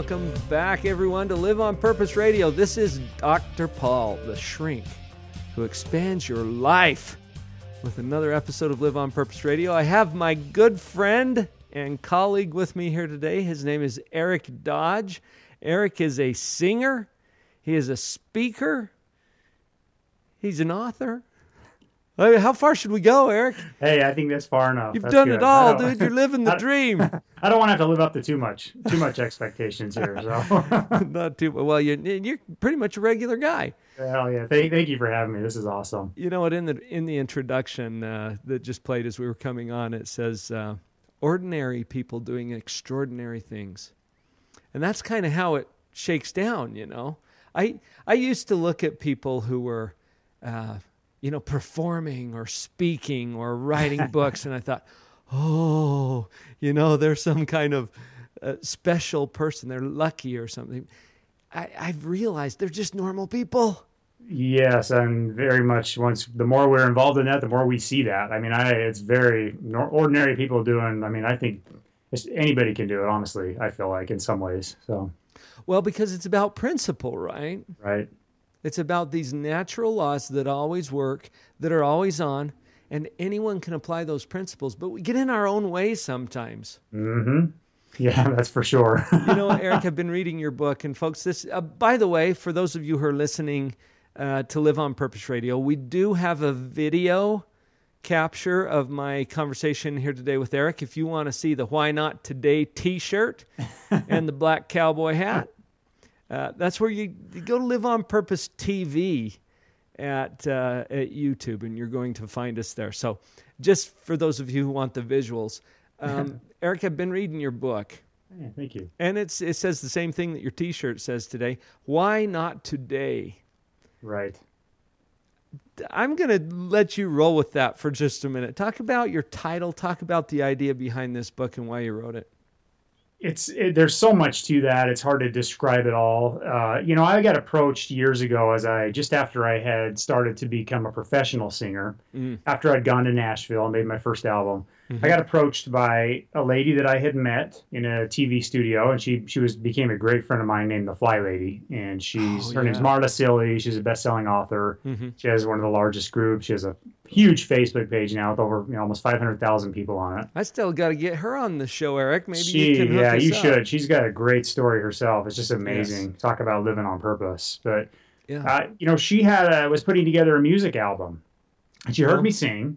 Welcome back, everyone, to Live on Purpose Radio. This is Dr. Paul, the shrink, who expands your life with another episode of Live on Purpose Radio. I have my good friend and colleague with me here today. His name is Eric Dodge. Eric is a singer, he is a speaker, he's an author. I mean, how far should we go, Eric? Hey, I think that's far enough. You've That's done good. it all, dude. You're living the I- dream. I don't want to have to live up to too much, too much expectations here. So, Not too well. You, you're pretty much a regular guy. hell yeah! Thank, thank you for having me. This is awesome. You know what? In the in the introduction uh, that just played as we were coming on, it says uh, ordinary people doing extraordinary things, and that's kind of how it shakes down. You know, I I used to look at people who were, uh, you know, performing or speaking or writing books, and I thought, oh, you know, they're some kind of uh, special person. They're lucky or something. I, I've realized they're just normal people. Yes, and very much. Once the more we're involved in that, the more we see that. I mean, I it's very nor- ordinary people doing. I mean, I think it's, anybody can do it. Honestly, I feel like in some ways. So, Well, because it's about principle, right? right. It's about these natural laws that always work, that are always on, and anyone can apply those principles, but we get in our own way sometimes. Mm-hmm. Yeah, that's for sure. You know, Eric, I've been reading your book, and folks, this, uh, by the way, for those of you who are listening uh, to Live on Purpose Radio, we do have a video capture of my conversation here today with Eric. If you want to see the Why Not Today t shirt and the black cowboy hat, uh, that's where you, you go to Live on Purpose TV at, uh, at YouTube, and you're going to find us there. So, just for those of you who want the visuals, um, Eric, I've been reading your book. Yeah, thank you. And it's it says the same thing that your T-shirt says today. Why not today? Right. I'm going to let you roll with that for just a minute. Talk about your title. Talk about the idea behind this book and why you wrote it. It's it, there's so much to that it's hard to describe it all uh, you know i got approached years ago as i just after i had started to become a professional singer Mm. after i'd gone to nashville and made my first album Mhm. i got approached by a lady that i had met in a tv studio and she she was became a great friend of mine named the fly lady and she's Oh, her name's yeah. Marla Cilley she's a best-selling author Mhm. she has one of the largest groups she has a huge facebook page now with over you know, almost 500000 people on it I still got to get her on the show, Eric. Maybe she, you yeah, you up. should. She's got a great story herself. It's just amazing. Talk about living on purpose. But Yeah. uh, you know, she had a, was putting together a music album, and she heard Oh. me sing,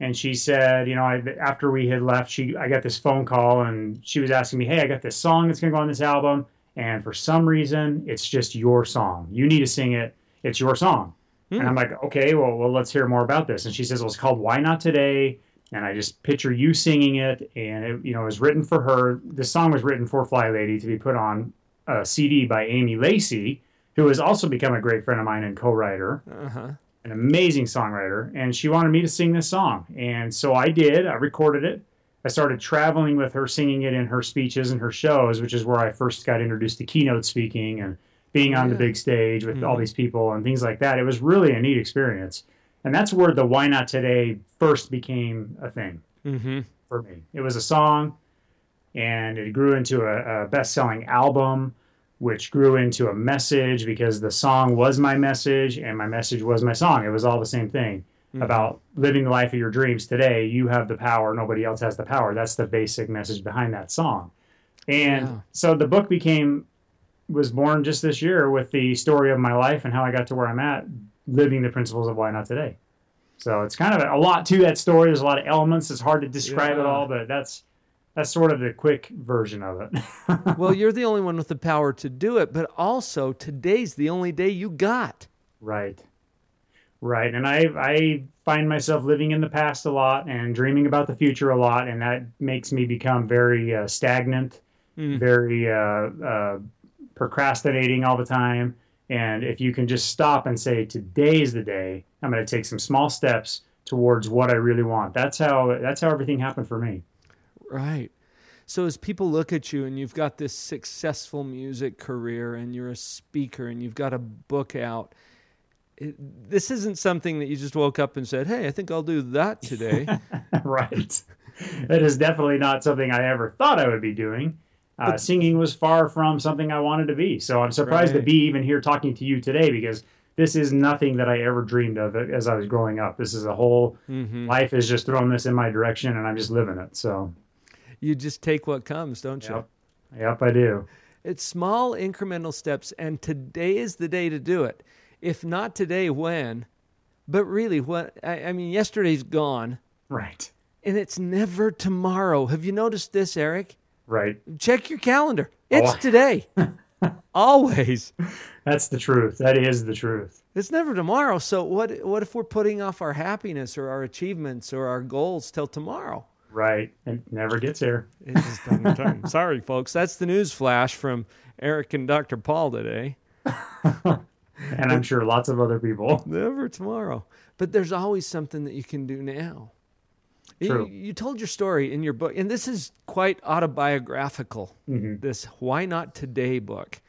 and she said, you know, I, after we had left, she I got this phone call, and she was asking me, hey, I got this song that's gonna go on this album, and for some reason, it's just your song. You need to sing it. It's your song. Hmm. And I'm like, okay, well, well, let's hear more about this. And she says, well, it's called Why Not Today. And I just picture you singing it, and it, you know, it was written for her. The song was written for Fly Lady to be put on a CD by Amy Lacey, who has also become a great friend of mine and co-writer, Uh-huh. an amazing songwriter. And she wanted me to sing this song, and so I did. I recorded it. I started traveling with her, singing it in her speeches and her shows, which is where I first got introduced to keynote speaking and being on the big stage with all Mhm. these people and things like that. It was really a neat experience. And that's where the Why Not Today first became a thing Mm-hmm. for me. It was a song, and it grew into a, a best selling album, which grew into a message because the song was my message and my message was my song. It was all the same thing Mhm. about living the life of your dreams today. You have the power, nobody else has the power. That's the basic message behind that song. And Yeah. so the book became was born just this year with the story of my life and how I got to where I'm at, living the principles of why not today. So it's kind of a, lot to that story. There's a lot of elements. It's hard to describe Yeah. it all, but that's that's sort of the quick version of it. well, you're the only one with the power to do it, but also today's the only day you got. right. Right. And I I find myself living in the past a lot and dreaming about the future a lot, and that makes me become very uh, stagnant, Mm. very uh, uh, procrastinating all the time. And if you can just stop and say, "Today is the day," I'm going to take some small steps towards what I really want. That's how that's how everything happened for me. Right. So as people look at you and you've got this successful music career and you're a speaker and you've got a book out, it, this isn't something that you just woke up and said, "Hey, I think I'll do that today." right. That is definitely not something I ever thought I would be doing. Uh, singing was far from something I wanted to be. So I'm surprised Right. to be even here talking to you today because this is nothing that I ever dreamed of as I was growing up. This is a whole hmm life is just throwing this in my direction and I'm just living it. So, You just take what comes, don't you? yep, yep I do. It's small incremental steps, and today is the day to do it. If not today, when? But really, what I, I mean, yesterday's gone, Right. and it's never tomorrow. Have you noticed this, Eric? Right. Check your calendar. Oh, it's Oh. today. Always. That's the truth. That is the truth. It's never tomorrow. So what? What if we're putting off our happiness or our achievements or our goals till tomorrow? Right. It never gets here. It just doesn't time. Sorry, folks. That's the news flash from Eric and Dr. Paul today. And I'm sure lots of other people. Never tomorrow. But there's always something that you can do now. You- True. You, told your story in your book, and this is quite autobiographical. Mhm. This Why Not Today book,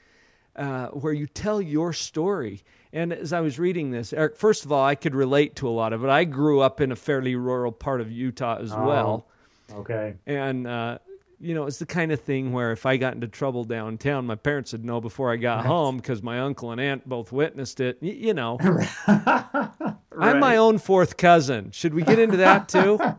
uh, where you tell your story. And as I was reading this, Eric, first of all, I could relate to a lot of it. I grew up in a fairly rural part of Utah as Oh. well. Okay. And, uh, you know, it's the kind of thing where if I got into trouble downtown, my parents would know before I got home because my uncle and aunt both witnessed it. Y- you know, I'm my own fourth cousin. Should we get into that too?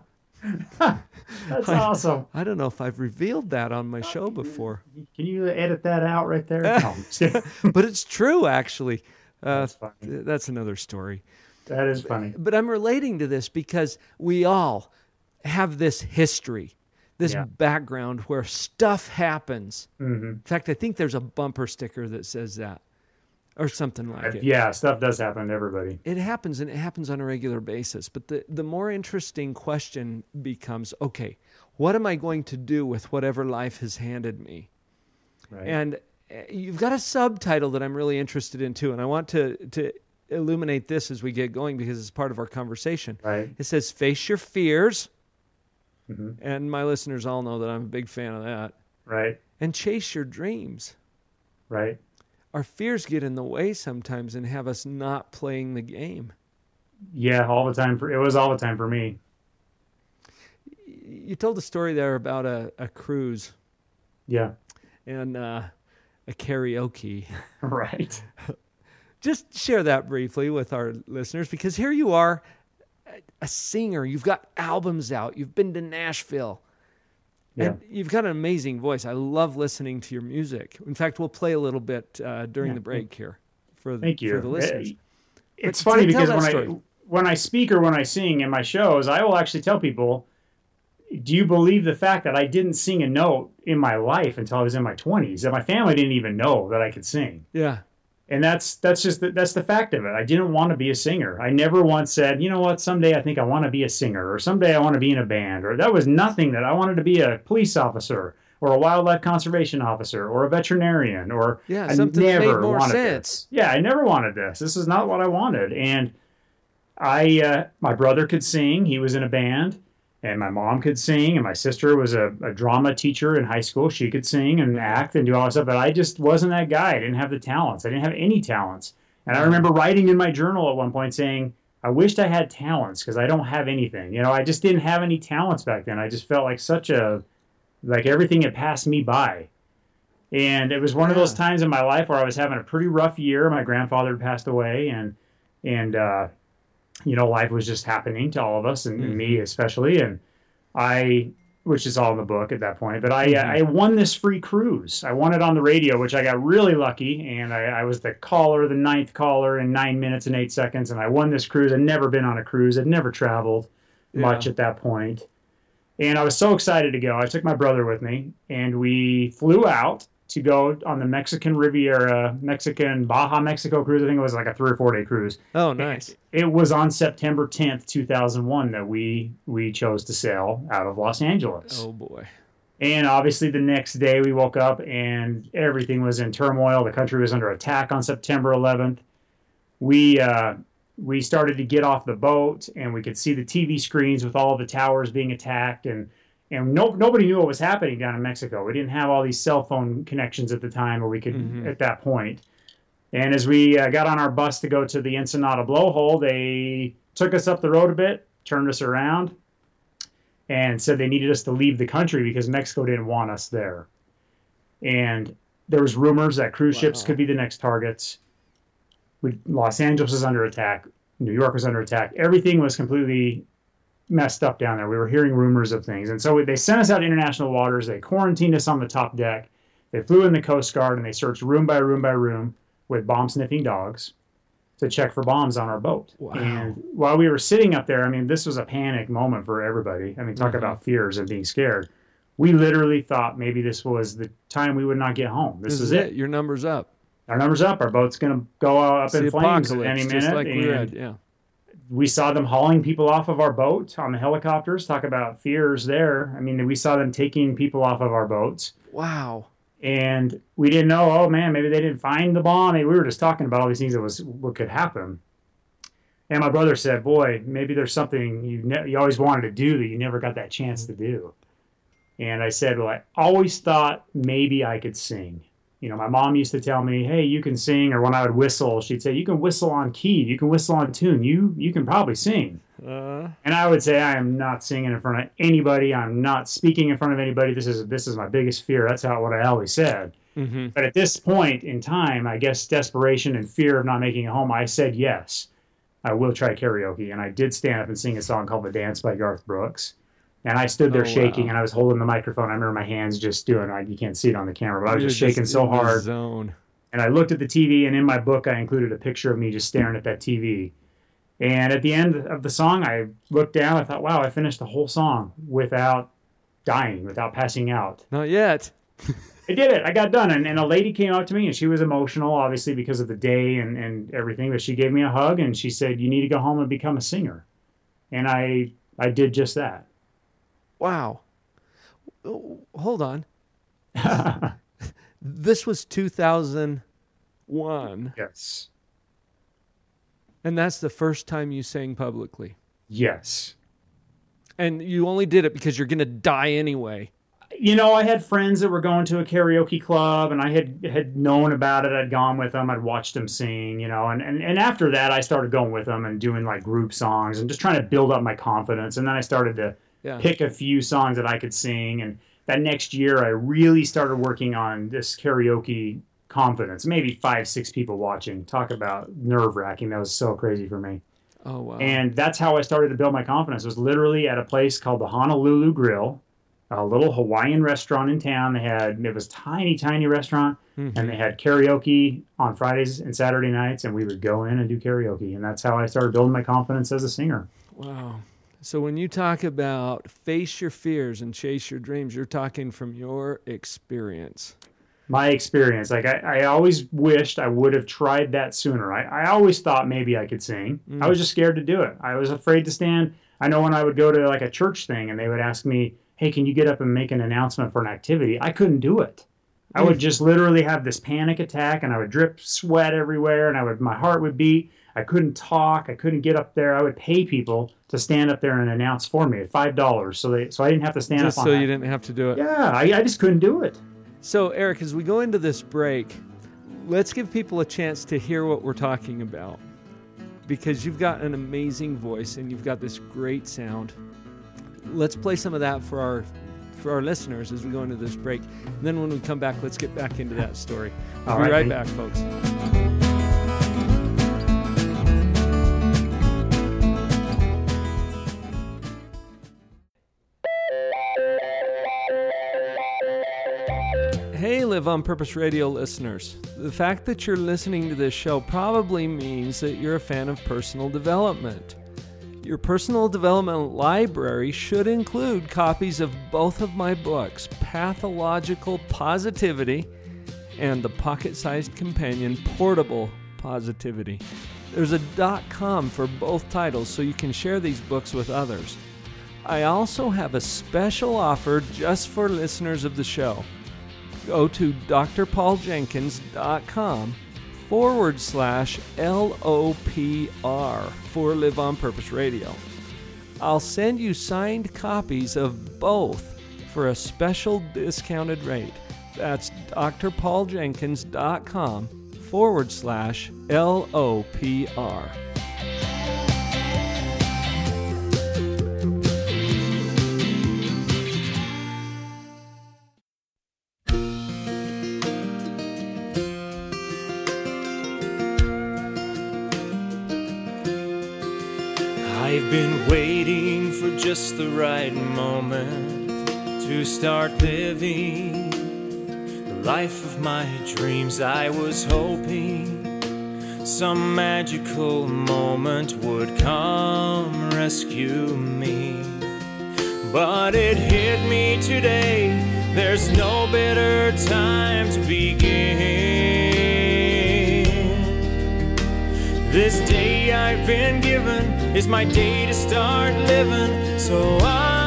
That's awesome. I don't know if I've revealed that on my show before, Can you edit that out right there? No, I'm just kidding. but it's true actually. Uh, That's that's another story. That is funny. But I'm relating to this because we all have this history, this Yeah. background where stuff happens. hmm In fact, I think there's a bumper sticker that says that or something like it. Yeah, stuff does happen to everybody. It happens and it happens on a regular basis. But the, the more interesting question becomes okay, what am I going to do with whatever life has handed me? Right. And uh, you've got a subtitle that I'm really interested in too. And I want to, to illuminate this as we get going because it's part of our conversation. right. It says, Face your fears. Mhm. And my listeners all know that I'm a big fan of that. Right. And chase your dreams. Right. Our fears get in the way sometimes and have us not playing the game. Yeah, all the time. For it was all the time for me. You told a story there about a, a cruise Yeah. and uh, a karaoke. Right. Just share that briefly with our listeners because here you are, a- a singer. You've got albums out. You've been to Nashville. Yeah. And you've got an amazing voice. I love listening to your music. In fact, we'll play a little bit uh, during Yeah, the break here for, Thank you. for the listeners. It's But funny tell because that when story. I when I speak or when I sing in my shows, I will actually tell people, "Do you believe the fact that I didn't sing a note in my life until I was in my 20s? That my family didn't even know that I could sing." Yeah. And that's that's just the, that's the fact of it. I didn't want to be a singer. I never once said, you know what, someday I think I want to be a singer, or someday I want to be in a band, or that was nothing that I wanted to be a police officer, or a wildlife conservation officer, or a veterinarian, or Yeah, I something never made more wanted sense. This. Yeah, I never wanted this. This is not what I wanted, and I uh, my brother could sing. He was in a band. And my mom could sing, and my sister was a, a drama teacher in high school. She could sing and act and do all that stuff, but I just wasn't that guy. I didn't have the talents. I didn't have any talents. And I remember writing in my journal at one point saying, I wished I had talents because I don't have anything. You know, I just didn't have any talents back then. I just felt like such a, like everything had passed me by. And it was one of those times in my life where I was having a pretty rough year. My grandfather had passed away, and and uh, you know, life was just happening to all of us, and, and me especially. And I, which is all in the book at that point, but I uh, I won this free cruise. I won it on the radio, which I got really lucky, and I, I was the caller, the ninth caller in nine minutes and eight seconds, and I won this cruise. I'd never been on a cruise. I'd never traveled much at that point. And I was so excited to go. I took my brother with me, and we flew out to go on the Mexican Riviera, Mexican Baja Mexico cruise. I think it was like a three or four day cruise. Oh, nice. It was on September 10th, 2001 that we we chose to sail out of Los Angeles. Oh boy. And obviously the next day we woke up and everything was in turmoil. The country was under attack on September 11th. We uh, we started to get off the boat and we could see the TV screens with all the towers being attacked and and no, nobody knew what was happening down in Mexico. We didn't have all these cell phone connections at the time, or we could Mhm. at that point. And as we uh, got on our bus to go to the Ensenada blowhole, they took us up the road a bit, turned us around, and said they needed us to leave the country because Mexico didn't want us there. And there was rumors that cruise ships could be the next targets. We, Los Angeles was under attack. New York was under attack. Everything was completely messed up down there. We were hearing rumors of things. And so they sent us out to international waters. They quarantined us on the top deck. They flew in the Coast Guard and they searched room by room by room with bomb sniffing dogs to check for bombs on our boat. Wow. And while we were sitting up there, I mean, this was a panic moment for everybody. I mean, talk Mhm. about fears and being scared. We literally thought maybe this was the time we would not get home. This, This, is it. it. Your number's up. Our number's up. Our boat's going to go up It's in flames at any just minute. like we and read. Yeah. We saw them hauling people off of our boat on the helicopters. Talk about fears there. I mean, we saw them taking people off of our boats. Wow. and we didn't know. Oh man, maybe they didn't find the bomb. I mean, we were just talking about all these things that was what could happen. And my brother said, "Boy, maybe there's something you ne- you always wanted to do that you never got that chance to do." And I said, "Well, I always thought maybe I could sing." You know, my mom used to tell me, "Hey, you can sing," or when I would whistle, she'd say, "You can whistle on key. You can whistle on tune. You you can probably sing." Uh, And I would say I am not singing in front of anybody. I'm not speaking in front of anybody. This is this is my biggest fear. That's how what I always said. hmm But at this point in time, I guess desperation and fear of not making it home, I said yes. I will try karaoke, and I did stand up and sing a song called "The Dance" by Garth Brooks. And I stood there Oh, shaking, wow. and I was holding the microphone. I remember my hands just doing. Like, you can't see it on the camera, but I was You're just shaking so hard. Zone. And I looked at the TV, and in my book, I included a picture of me just staring at that TV. And at the end of the song, I looked down. I thought, wow, I finished the whole song without dying, without passing out. Not yet. I did it. I got done. And, and a lady came up to me, and she was emotional, obviously, because of the day and, and everything. But she gave me a hug, and she said, you need to go home and become a singer. And I, I did just that. Wow. Oh, Hold on. This was 2001, yes. and that's the first time you sang publicly. Yes. And you only did it because you're going to die anyway. you know, I had friends that were going to a karaoke club, and I had had known about it. I'd gone with them. I'd watched them sing, you know, and, and and after that, I started going with them and doing like group songs and just trying to build up my confidence. And then I started to Yeah. pick a few songs that I could sing. And that next year, I really started working on this karaoke confidence. Maybe five, six people watching. Talk about nerve wracking. That was so crazy for me. Oh, wow. And that's how I started to build my confidence. It was literally at a place called the Honolulu Grill, a little Hawaiian restaurant in town. They had it was tiny, tiny restaurant, Mhm. and they had karaoke on Fridays and Saturday nights, and we would go in and do karaoke, and that's how I started building my confidence as a singer. Wow. So when you talk about face your fears and chase your dreams, you're talking from your experience. My experience, like I, I always wished I would have tried that sooner. I, I always thought maybe I could sing. Mm. I was just scared to do it. I was afraid to stand. I know when I would go to like a church thing and they would ask me, "Hey, can you get up and make an announcement for an activity?" I couldn't do it. I would just literally have this panic attack and I would drip sweat everywhere and I would my heart would beat. I couldn't talk. I couldn't get up there. I would pay people to stand up there and announce for me at five dollars, so they so I didn't have to stand Just up so on. you didn't have to do it. Yeah, I, I just couldn't do it. So, Eric, as we go into this break, let's give people a chance to hear what we're talking about because you've got an amazing voice and you've got this great sound. Let's play some of that for our for our listeners as we go into this break. And then when we come back, let's get back into that story. We'll All be right, right back, folks. Hey, Live on Purpose Radio listeners. The fact that you're listening to this show probably means that you're a fan of personal development. Your personal development library should include copies of both of my books, Pathological Positivity and the pocket sized companion, Portable Positivity. There's a dot com for both titles so you can share these books with others. I also have a special offer just for listeners of the show go to drpauljenkins.com forward slash LOPR for Live on Purpose Radio. I'll send you signed copies of both for a special discounted rate. That's drpauljenkins.com forward slash LOPR. I've been waiting for just the right moment to start living the life of my dreams. I was hoping some magical moment would come rescue me. But it hit me today, there's no better time to begin. This day I've been given it's my day to start living, so I.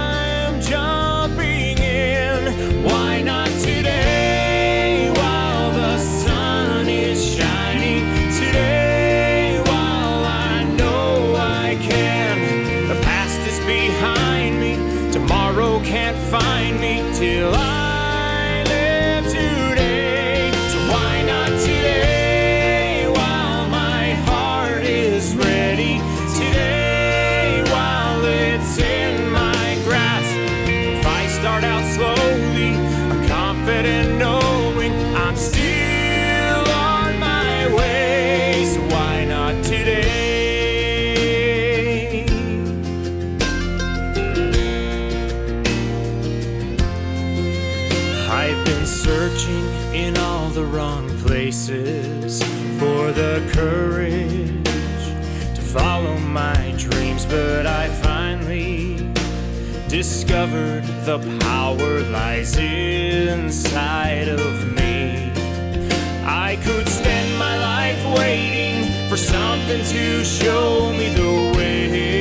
wrong places for the courage to follow my dreams, but I finally discovered the power lies inside of me. I could spend my life waiting for something to show me the way.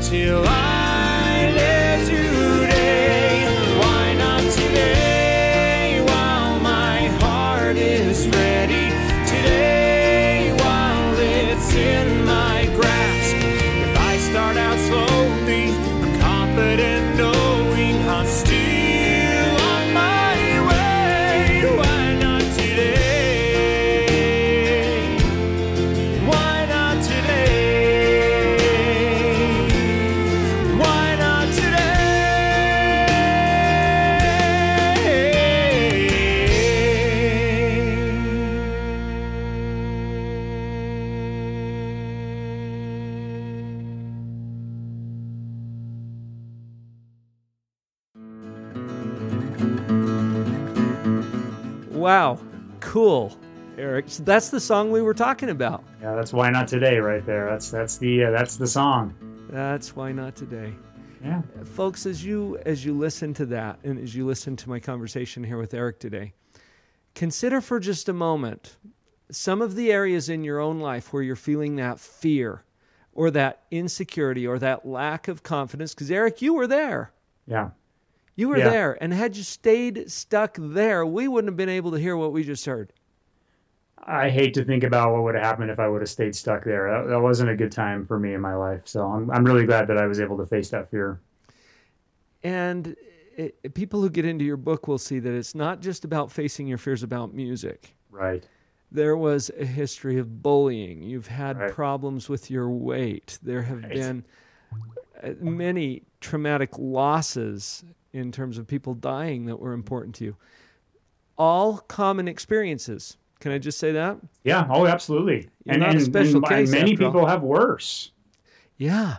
till I cool, Eric. So that's the song we were talking about. Yeah, that's why not today, right there. That's that's the uh, that's the song. That's why not today. Yeah, folks, as you as you listen to that, and as you listen to my conversation here with Eric today, consider for just a moment some of the areas in your own life where you're feeling that fear or that insecurity or that lack of confidence because eric you were there yeah you were Yeah. there and had you stayed stuck there we wouldn't have been able to hear what we just heard I hate to think about what would have happened if I would have stayed stuck there. That, that wasn't a good time for me in my life. So I'm I'm really glad that I was able to face that fear. and it, it- people who get into your book will see that it's not just about facing your fears about music Right. there was a history of bullying. You've had Right. problems with your weight. There have Right. been uh, many traumatic losses in terms of people dying that were important to you. All common experiences. Can I just say that? Yeah. Oh, absolutely. You're not a special and case, many after all. people have worse. Yeah.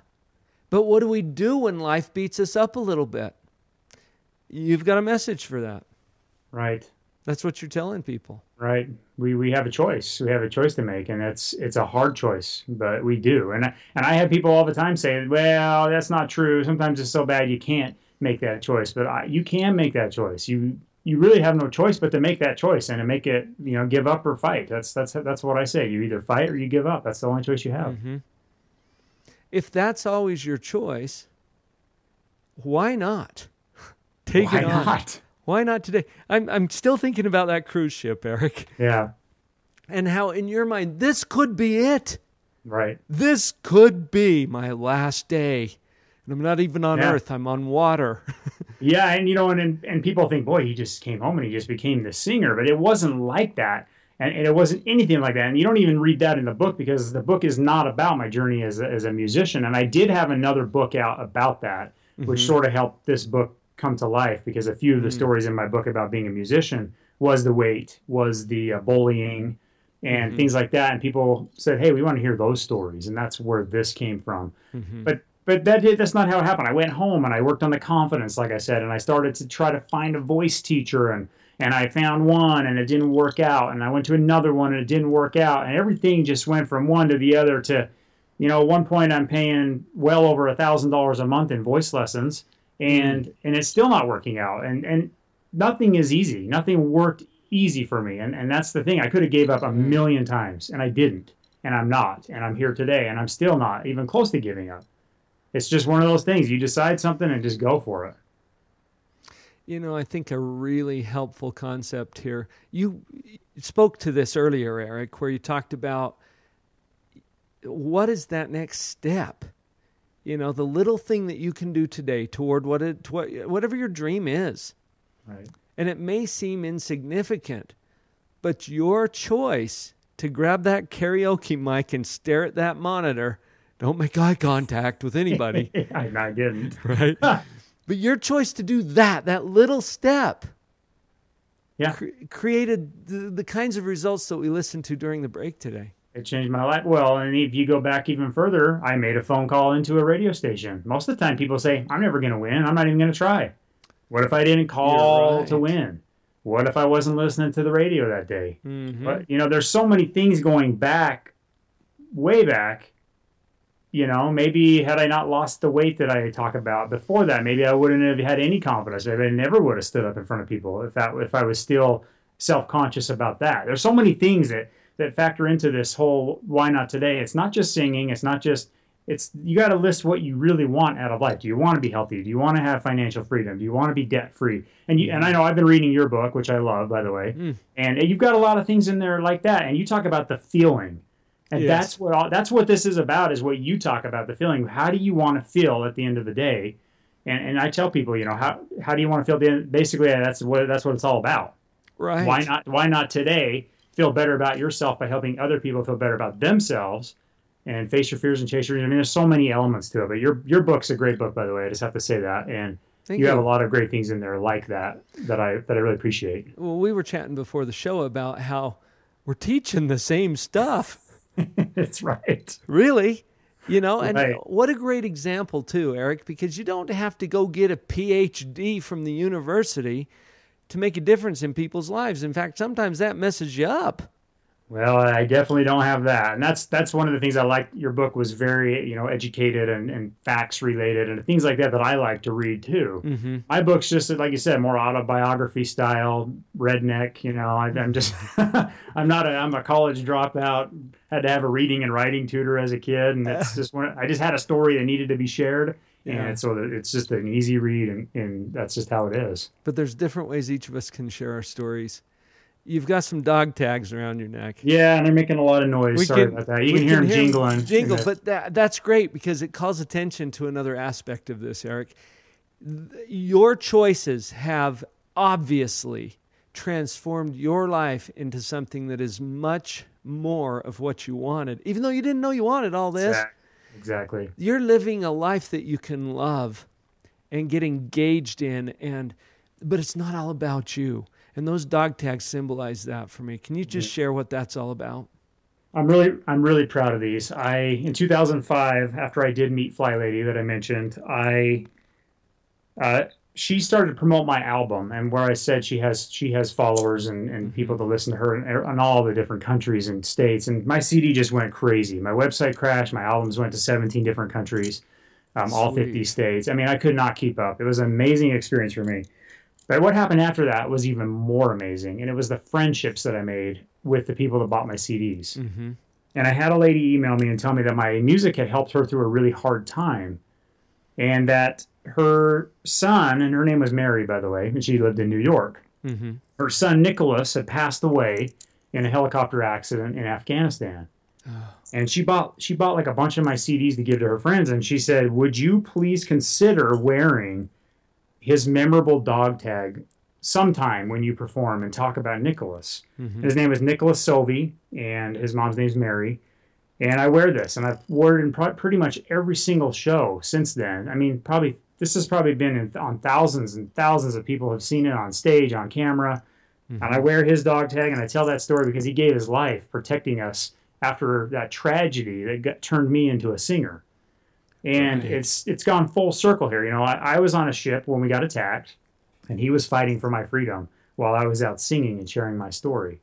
But what do we do when life beats us up a little bit? You've got a message for that. Right. That's what you're telling people. Right. We we have a choice. We have a choice to make, and it's it's a hard choice, but we do. And I, and I have people all the time say, "Well, that's not true. Sometimes it's so bad you can't make that choice." But I, you can make that choice. You you really have no choice but to make that choice and to make it. You know, give up or fight. That's that's that's what I say. You either fight or you give up. That's the only choice you have. Mm-hmm. If that's always your choice, why not? Take Why it on. not? Why not today? I'm I'm still thinking about that cruise ship, Eric, Yeah. and how in your mind this could be it. Right. This could be my last day. And I'm not even on Yeah. earth, I'm on water. Yeah, and you know, and, and people think, boy, he just came home and he just became the singer, but it wasn't like that, and, and it wasn't anything like that. And you don't even read that in the book because the book is not about my journey as a, as a musician. And I did have another book out about that, which mm-hmm. sort of helped this book come to life because a few of the mm. stories in my book about being a musician was the weight, was the uh, bullying, and mm-hmm. things like that. And people said, hey, we want to hear those stories, and that's where this came from. Mm-hmm. But but that that's not how it happened. I went home and I worked on the confidence, like I said, and I started to try to find a voice teacher and and I found one and it didn't work out, and I went to another one and it didn't work out, and everything just went from one to the other to, you know, at one point I'm paying well over a thousand dollars a month in voice lessons, and mm. and it's still not working out, and and nothing is easy, nothing worked easy for me, and and that's the thing. I could have gave up a mm. million times, and I didn't, and I'm not, and I'm here today, and I'm still not even close to giving up. It's just one of those things. You decide something and just go for it. You know, I think a really helpful concept here. You spoke to this earlier, Eric, where you talked about what is that next step? You know, the little thing that you can do today toward what it, tw- whatever your dream is. Right. And it may seem insignificant, but your choice to grab that karaoke mic and stare at that monitor, don't make eye contact with anybody, I, didn't. right? But your choice to do that, that little step, Yeah. cre- created the, the kinds of results that we listened to during the break today. It changed my life. Well, and if you go back even further, I made a phone call into a radio station. Most of the time, people say, I'm never going to win. I'm not even going to try. What if I didn't call to win? What if I wasn't listening to the radio that day? Mhm. But, you know, there's so many things going back, way back. You know, maybe had I not lost the weight that I talk about before that, maybe I wouldn't have had any confidence. Maybe I never would have stood up in front of people if that if I was still self conscious about that. There's so many things that that factor into this whole why not today. It's not just singing. It's not just it's you got to list what you really want out of life. Do you want to be healthy? Do you want to have financial freedom? Do you want to be debt free? And you and I know I've been reading your book, which I love, by the way, Mm. and you've got a lot of things in there like that. And you talk about the feeling, and Yes. that's what all, that's what this is about. Is what you talk about the feeling. How do you want to feel at the end of the day? And and I tell people, you know, how how do you want to feel? The end? Basically, uh, that's what that's what it's all about Right. why not why not today feel better about yourself by helping other people feel better about themselves and face your fears and chase your dreams. I mean, there's so many elements to it. But your your book's a great book, by the way. I just have to say that, and Thank you, you. have a lot of great things in there like that that I that I really appreciate. Well, we were chatting before the show about how we're teaching the same stuff. That's right. Really? You know, and Right. what a great example, too, Eric, because you don't have to go get a PhD from the university to make a difference in people's lives. In fact, sometimes that messes you up. Well, I definitely don't have that, and that's that's one of the things I like. Your book was very, you know, educated and, and facts related, and things like that that I like to read too. Mm-hmm. My book's just like you said, more autobiography style, redneck. You know, I, I'm just, I'm not a, I'm a college dropout. Had to have a reading and writing tutor as a kid, and it's just one. I just had a story that needed to be shared, Yeah. and so it's just an easy read, and, and that's just how it is. But there's different ways each of us can share our stories. You've got some dog tags around your neck. Yeah, and they're making a lot of noise. We Sorry can- about that. You can hear them 'em jingling. Jingle, but that, that's great because it calls attention to another aspect of this, Eric. Your choices have obviously transformed your life into something that is much more of what you wanted, even though you didn't know you wanted all this. Exactly. You're living a life that you can love and get engaged in, and but it's not all about you. And those dog tags symbolize that for me. Can you just share what that's all about? I'm really I'm really proud of these. I in 2005, after I did meet Fly Lady that I mentioned, I uh, she started to promote my album, and where I said she has she has followers and, and people to listen to her in, in all the different countries and states, and my CD just went crazy. My website crashed. My albums went to 17 different countries, um, all 50 states. I mean, I could not keep up. It was an amazing experience for me. But what happened after that was even more amazing, and it was the friendships that I made with the people that bought my CDs. Mm-hmm. And I had a lady email me and tell me that my music had helped her through a really hard time. And that her son, and her name was Mary, by the way, and she lived in New York. Mm-hmm. Her son, Nicholas, had passed away in a helicopter accident in Afghanistan. And she bought she bought like a bunch of my CDs to give to her friends, and she said, "Would you please consider wearing his memorable dog tag sometime when you perform and talk about Nicholas?" Mm-hmm. His name is Nicholas Sovey, and his mom's name is Mary. And I wear this, and I've worn it in pro- pretty much every single show since then. I mean, probably this has probably been in, on thousands and thousands of people have seen it on stage, on camera. And I wear his dog tag, and I tell that story because he gave his life protecting us after that tragedy that got, turned me into a singer. And Right. it's it's gone full circle here. You know, I, I was on a ship when we got attacked, and he was fighting for my freedom while I was out singing and sharing my story.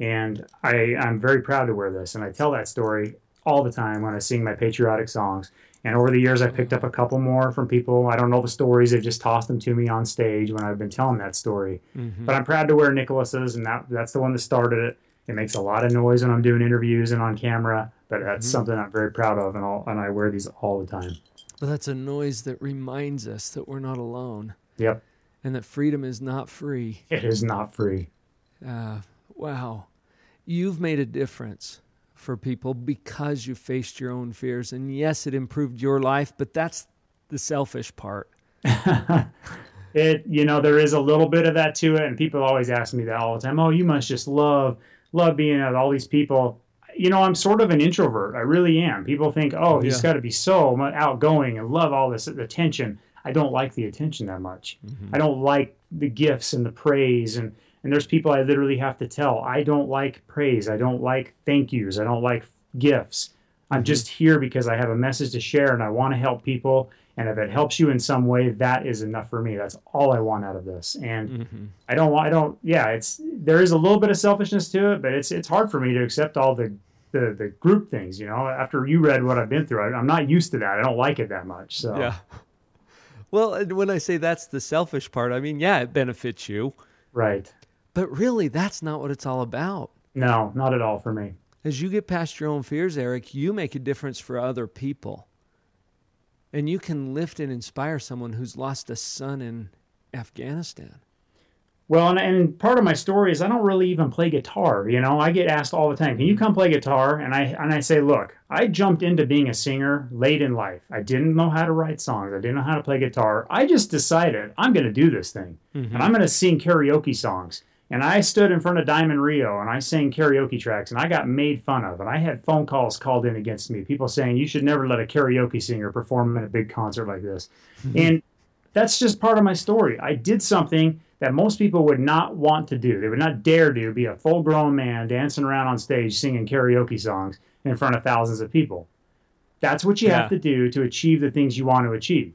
And I, I'm very proud to wear this, and I tell that story all the time when I sing my patriotic songs. And over the years, I picked up a couple more from people. I don't know the stories; they've just tossed them to me on stage when I've been telling that story. Mm-hmm. But I'm proud to wear Nicholas's, and that that's the one that started it. It makes a lot of noise when I'm doing interviews and on camera, but that's Mhm. something I'm very proud of, and I'll, and I wear these all the time. But that's a noise that reminds us that we're not alone Yep, and that freedom is not free. it is not free. Uh, wow. You've made a difference for people because you faced your own fears. And yes, it improved your life, but that's the selfish part. it you know there is a little bit of that to it and people always ask me that all the time oh you must just love love being with all these people you know i'm sort of an introvert. I really am. People think oh he's Yeah. got to be so outgoing and love all this attention. I don't like the attention that much. I don't like the gifts and the praise and and there's people i literally have to tell. I don't like praise. I don't like thank yous. I don't like gifts. I'm just here because i have a message to share and i want to help people. And if it helps you in some way that is enough for me. That's all i want out of this. And Mm-hmm. i don't want i don't yeah it's there is a little bit of selfishness to it but it's it's hard for me to accept all the the, the group things you know after you read what i've been through I, i'm not used to that i don't like it that much so Yeah. Well, and when I say that's the selfish part, I mean, yeah, it benefits you, right but really, that's not what it's all about. no not at all for me As you get past your own fears, Eric, you make a difference for other people. And you can lift and inspire someone who's lost a son in Afghanistan. Well, and, and part of my story is I don't really even play guitar. You know, I get asked all the time, "Can you come play guitar?" And I and I say, "Look, I jumped into being a singer late in life. I didn't know how to write songs. I didn't know how to play guitar. I just decided I'm going to do this thing, mm-hmm. and I'm going to sing karaoke songs." And I stood in front of Diamond Rio and I sang karaoke tracks, and I got made fun of, and I had phone calls called in against me. People saying you should never let a karaoke singer perform in a big concert like this, and that's just part of my story. I did something that most people would not want to do. They would not dare do, be a full grown man dancing around on stage singing karaoke songs in front of thousands of people. That's what you Yeah. have to do to achieve the things you want to achieve.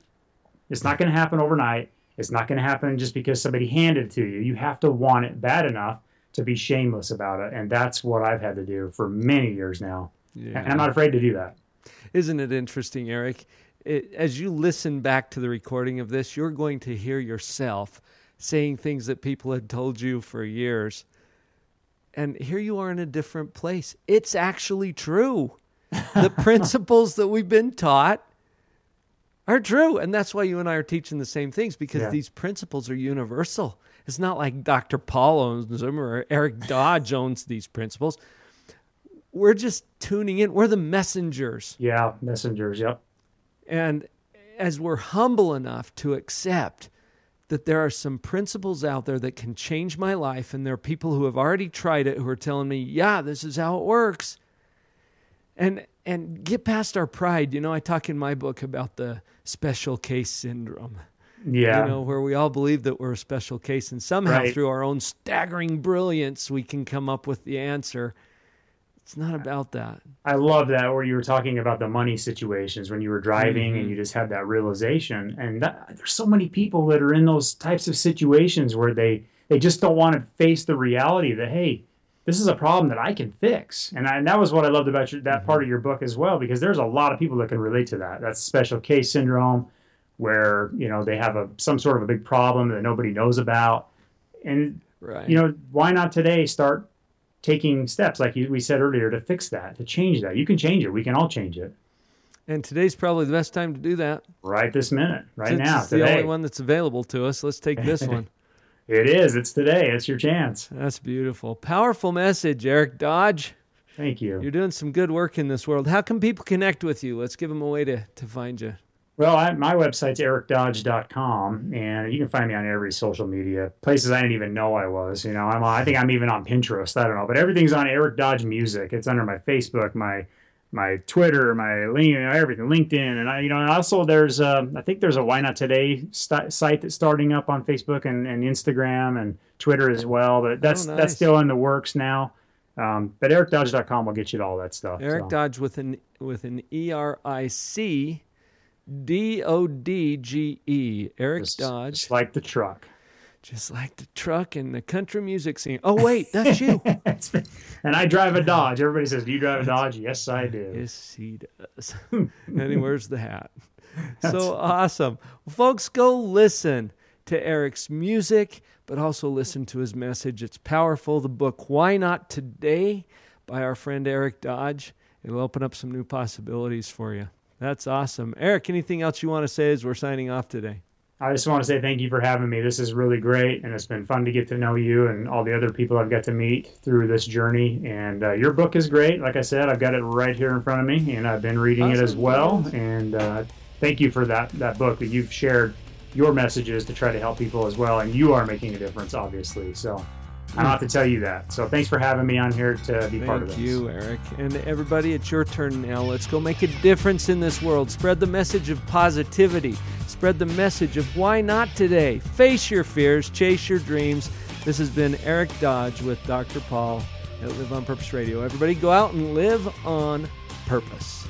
It's not going to happen overnight. It's not going to happen just because somebody handed it to you. You have to want it bad enough to be shameless about it. And that's what I've had to do for many years now. Yeah. And I'm not afraid to do that. Isn't it interesting, Eric? It, as you listen back to the recording of this, you're going to hear yourself saying things that people had told you for years. And here you are in a different place. It's actually true. The principles that we've been taught are true. And that's why you and I are teaching the same things because Yeah. these principles are universal. It's not like Dr. Paul owns them or Eric Dodge owns these principles. We're just tuning in. We're the messengers. Yeah, messengers. Yep. And as we're humble enough to accept that there are some principles out there that can change my life, and there are people who have already tried it who are telling me, yeah, this is how it works. And and get past our pride. You know, I talk in my book about the special case syndrome. Yeah. You know, where we all believe that we're a special case, and somehow Right. through our own staggering brilliance, we can come up with the answer. It's not about that. I love that where you were talking about the money situations when you were driving Mm-hmm. and you just had that realization. And that, there's so many people that are in those types of situations where they they just don't want to face the reality that hey, this is a problem that I can fix. And, I, and that was what I loved about your, Mm-hmm. that part of your book as well because there's a lot of people that can relate to that. That's special case syndrome where you know they have a some sort of a big problem that nobody knows about. And Right. you know, why not today start taking steps like you, we said earlier to fix that, to change that? You can change it. We can all change it and today's probably the best time to do that. right this minute, right Since now, it's the only one that's available to us, let's take this one. It is. It's today. It's your chance. That's beautiful. Powerful message, Eric Dodge. Thank you. You're doing some good work in this world. How can people connect with you? Let's give them a way to, to find you. Well, I, my website's ericdodge.com, and you can find me on every social media places I didn't even know I was. You know, I'm on, I think I'm even on Pinterest. I don't know, but everything's on Eric Dodge Music. It's under my Facebook, my my Twitter, my you know, everything, LinkedIn, and I, you know, and also there's, um, I think there's a Why Not Today st- site that's starting up on Facebook and, and Instagram and Twitter as well. But that's Oh, nice. that's still in the works now. Um, but ericdodge.com will get you to all that stuff. Eric so. Dodge with an with an E R I C D O D G E. Eric Just- Dodge, just like the truck. just like the truck and the country music scene. Oh wait, that's you. and I drive a Dodge. Everybody says, "Do you drive a Dodge?" Yes, I do. Yes, he does. and he wears the hat. So awesome. Well, folks, go listen to Eric's music, but also listen to his message. It's powerful. The book, Why Not Today, by our friend Eric Dodge. It'll open up some new possibilities for you. That's awesome. Eric, anything else you want to say as we're signing off today? I just want to say thank you for having me. This is really great, and it's been fun to get to know you and all the other people I've got to meet through this journey. And uh, your book is great. Like I said, I've got it right here in front of me, and I've been reading it as well. And uh, thank you for that that book that you've shared your messages to try to help people as well. And you are making a difference, obviously. So I don't have to tell you that. So thanks for having me on here to be part of this. Thank you, Eric. And everybody, it's your turn now. Let's go make a difference in this world. Spread the message of positivity. Spread the message of why not today. Face your fears, chase your dreams. This has been Eric Dodge with Dr. Paul at Live on Purpose Radio. Everybody, go out and live on purpose.